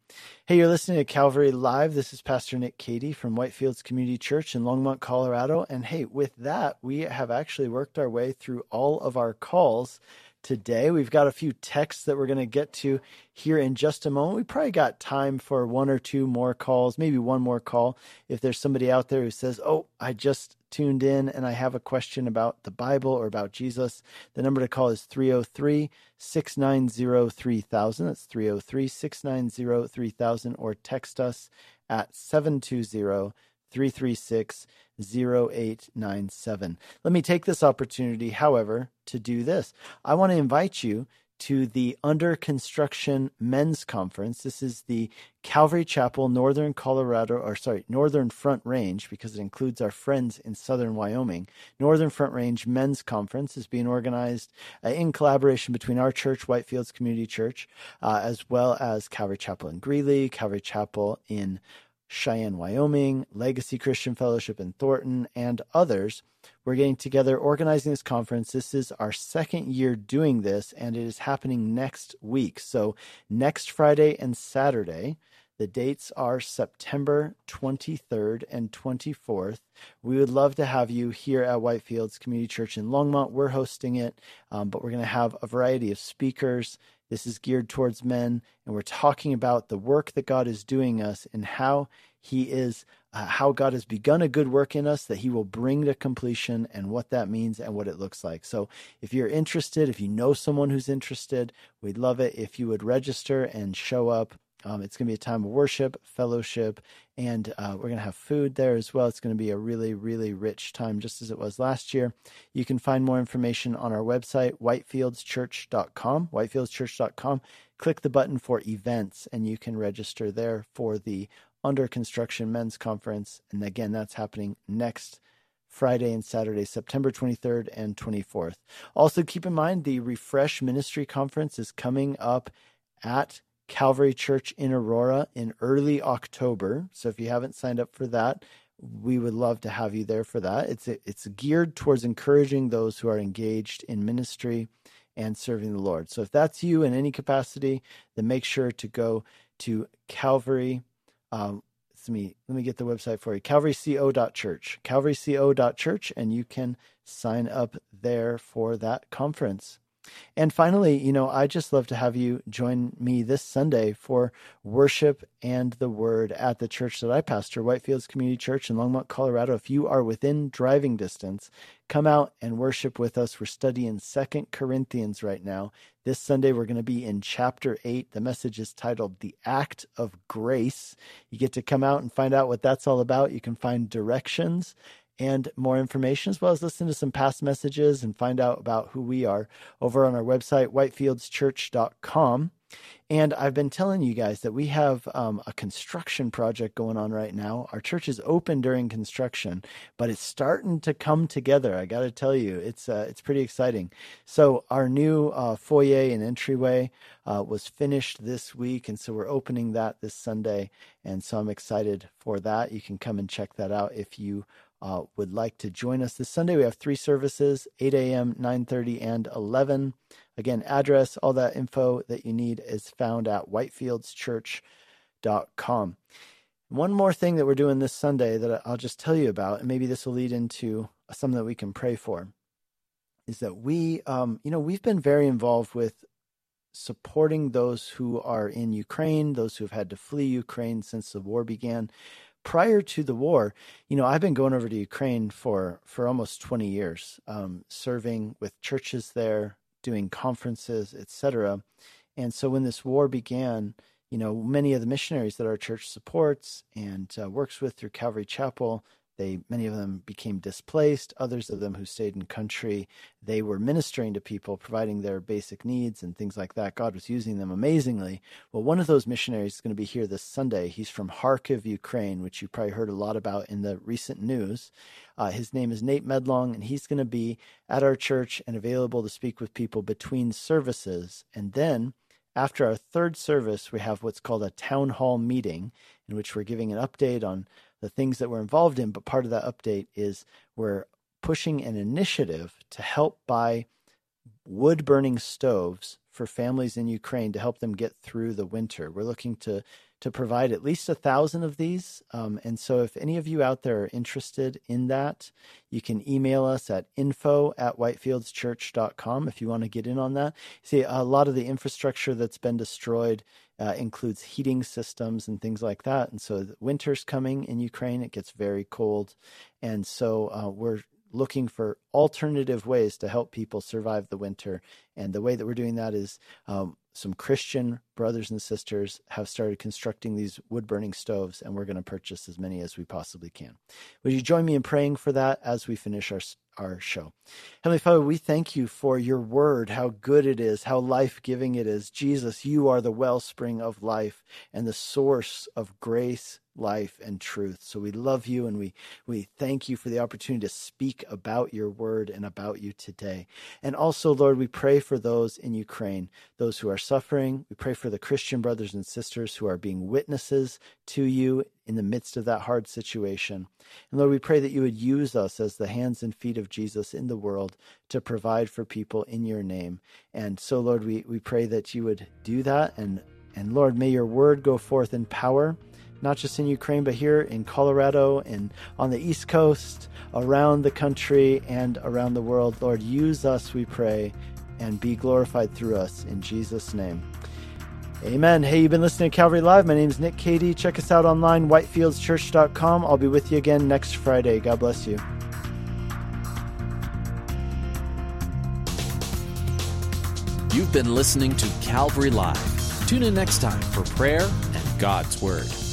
Hey, you're listening to Calvary Live. This is Pastor Nick Cady from Whitefields Community Church in Longmont, Colorado. And hey, with that, we have actually worked our way through all of our calls today. We've got a few texts that we're going to get to here in just a moment. We probably got time for one or two more calls, maybe one more call. If there's somebody out there who says, Oh, I just tuned in and I have a question about the Bible or about Jesus, the number to call is 303 690 3000. That's 303 690 3000 or text us at 720 336 0897. Let me take this opportunity, however, to do this. I want to invite you to the Under Construction Men's Conference. This is the Calvary Chapel, Northern Colorado, or sorry, Northern Front Range, because it includes our friends in Southern Wyoming. Northern Front Range Men's Conference is being organized uh, in collaboration between our church, Whitefields Community Church, uh, as well as Calvary Chapel in Greeley, Calvary Chapel in Cheyenne, Wyoming, Legacy Christian Fellowship in Thornton, and others. We're getting together organizing this conference. This is our second year doing this, and it is happening next week. So, next Friday and Saturday, the dates are September 23rd and 24th. We would love to have you here at Whitefields Community Church in Longmont. We're hosting it, um, but we're going to have a variety of speakers this is geared towards men, and we're talking about the work that God is doing us and how He is, uh, how God has begun a good work in us that He will bring to completion and what that means and what it looks like. So, if you're interested, if you know someone who's interested, we'd love it if you would register and show up. Um, it's going to be a time of worship, fellowship, and uh, we're going to have food there as well. It's going to be a really, really rich time, just as it was last year. You can find more information on our website, whitefieldschurch.com, whitefieldschurch.com. Click the button for events, and you can register there for the Under Construction Men's Conference. And again, that's happening next Friday and Saturday, September 23rd and 24th. Also, keep in mind the Refresh Ministry Conference is coming up at Calvary Church in Aurora in early October. So if you haven't signed up for that, we would love to have you there for that. It's it's geared towards encouraging those who are engaged in ministry and serving the Lord. So if that's you in any capacity, then make sure to go to Calvary. Um, let me let me get the website for you. CalvaryCO.church, CalvaryCO.church, and you can sign up there for that conference. And finally, you know, I just love to have you join me this Sunday for worship and the word at the church that I pastor, Whitefields Community Church in Longmont, Colorado. If you are within driving distance, come out and worship with us. We're studying Second Corinthians right now. This Sunday, we're going to be in chapter 8. The message is titled The Act of Grace. You get to come out and find out what that's all about. You can find directions and more information, as well as listen to some past messages and find out about who we are over on our website, whitefieldschurch.com. And I've been telling you guys that we have um, a construction project going on right now. Our church is open during construction, but it's starting to come together. I got to tell you, it's uh, it's pretty exciting. So our new uh, foyer and entryway uh, was finished this week, and so we're opening that this Sunday. And so I'm excited for that. You can come and check that out if you uh, would like to join us this Sunday. We have three services: 8 a.m., 9:30, and 11. Again, address, all that info that you need is found at whitefieldschurch.com. One more thing that we're doing this Sunday that I'll just tell you about, and maybe this will lead into something that we can pray for, is that we, um, you know, we've been very involved with supporting those who are in Ukraine, those who have had to flee Ukraine since the war began. Prior to the war, you know, I've been going over to Ukraine for for almost 20 years, um, serving with churches there, doing conferences, etc. And so when this war began, you know, many of the missionaries that our church supports and uh, works with through Calvary Chapel, they many of them became displaced. Others of them who stayed in country, they were ministering to people, providing their basic needs and things like that. God was using them amazingly. Well, one of those missionaries is going to be here this Sunday. He's from Kharkiv, Ukraine, which you probably heard a lot about in the recent news. Uh, his name is Nate Medlong, and he's going to be at our church and available to speak with people between services. And then after our third service, we have what's called a town hall meeting in which we're giving an update on the things that we're involved in. But part of that update is we're pushing an initiative to help buy wood burning stoves for families in Ukraine to help them get through the winter. We're looking to to provide at least a thousand of these. Um, and so, if any of you out there are interested in that, you can email us at info at whitefieldschurch.com if you want to get in on that. See, a lot of the infrastructure that's been destroyed uh, includes heating systems and things like that. And so, winter's coming in Ukraine, it gets very cold. And so, uh, we're looking for alternative ways to help people survive the winter. And the way that we're doing that is um, some Christian brothers and sisters have started constructing these wood burning stoves, and we're going to purchase as many as we possibly can. Would you join me in praying for that as we finish our, our show? Heavenly Father, we thank you for your word, how good it is, how life giving it is. Jesus, you are the wellspring of life and the source of grace life and truth. So we love you and we, we thank you for the opportunity to speak about your word and about you today. And also, Lord, we pray for those in Ukraine, those who are suffering. We pray for the Christian brothers and sisters who are being witnesses to you in the midst of that hard situation. And Lord, we pray that you would use us as the hands and feet of Jesus in the world to provide for people in your name. And so, Lord, we, we pray that you would do that. And, and Lord, may your word go forth in power not just in Ukraine, but here in Colorado and on the East Coast, around the country and around the world. Lord, use us, we pray, and be glorified through us in Jesus' name. Amen. Hey, you've been listening to Calvary Live. My name is Nick Cady. Check us out online, whitefieldschurch.com. I'll be with you again next Friday. God bless you. You've been listening to Calvary Live. Tune in next time for prayer and God's Word.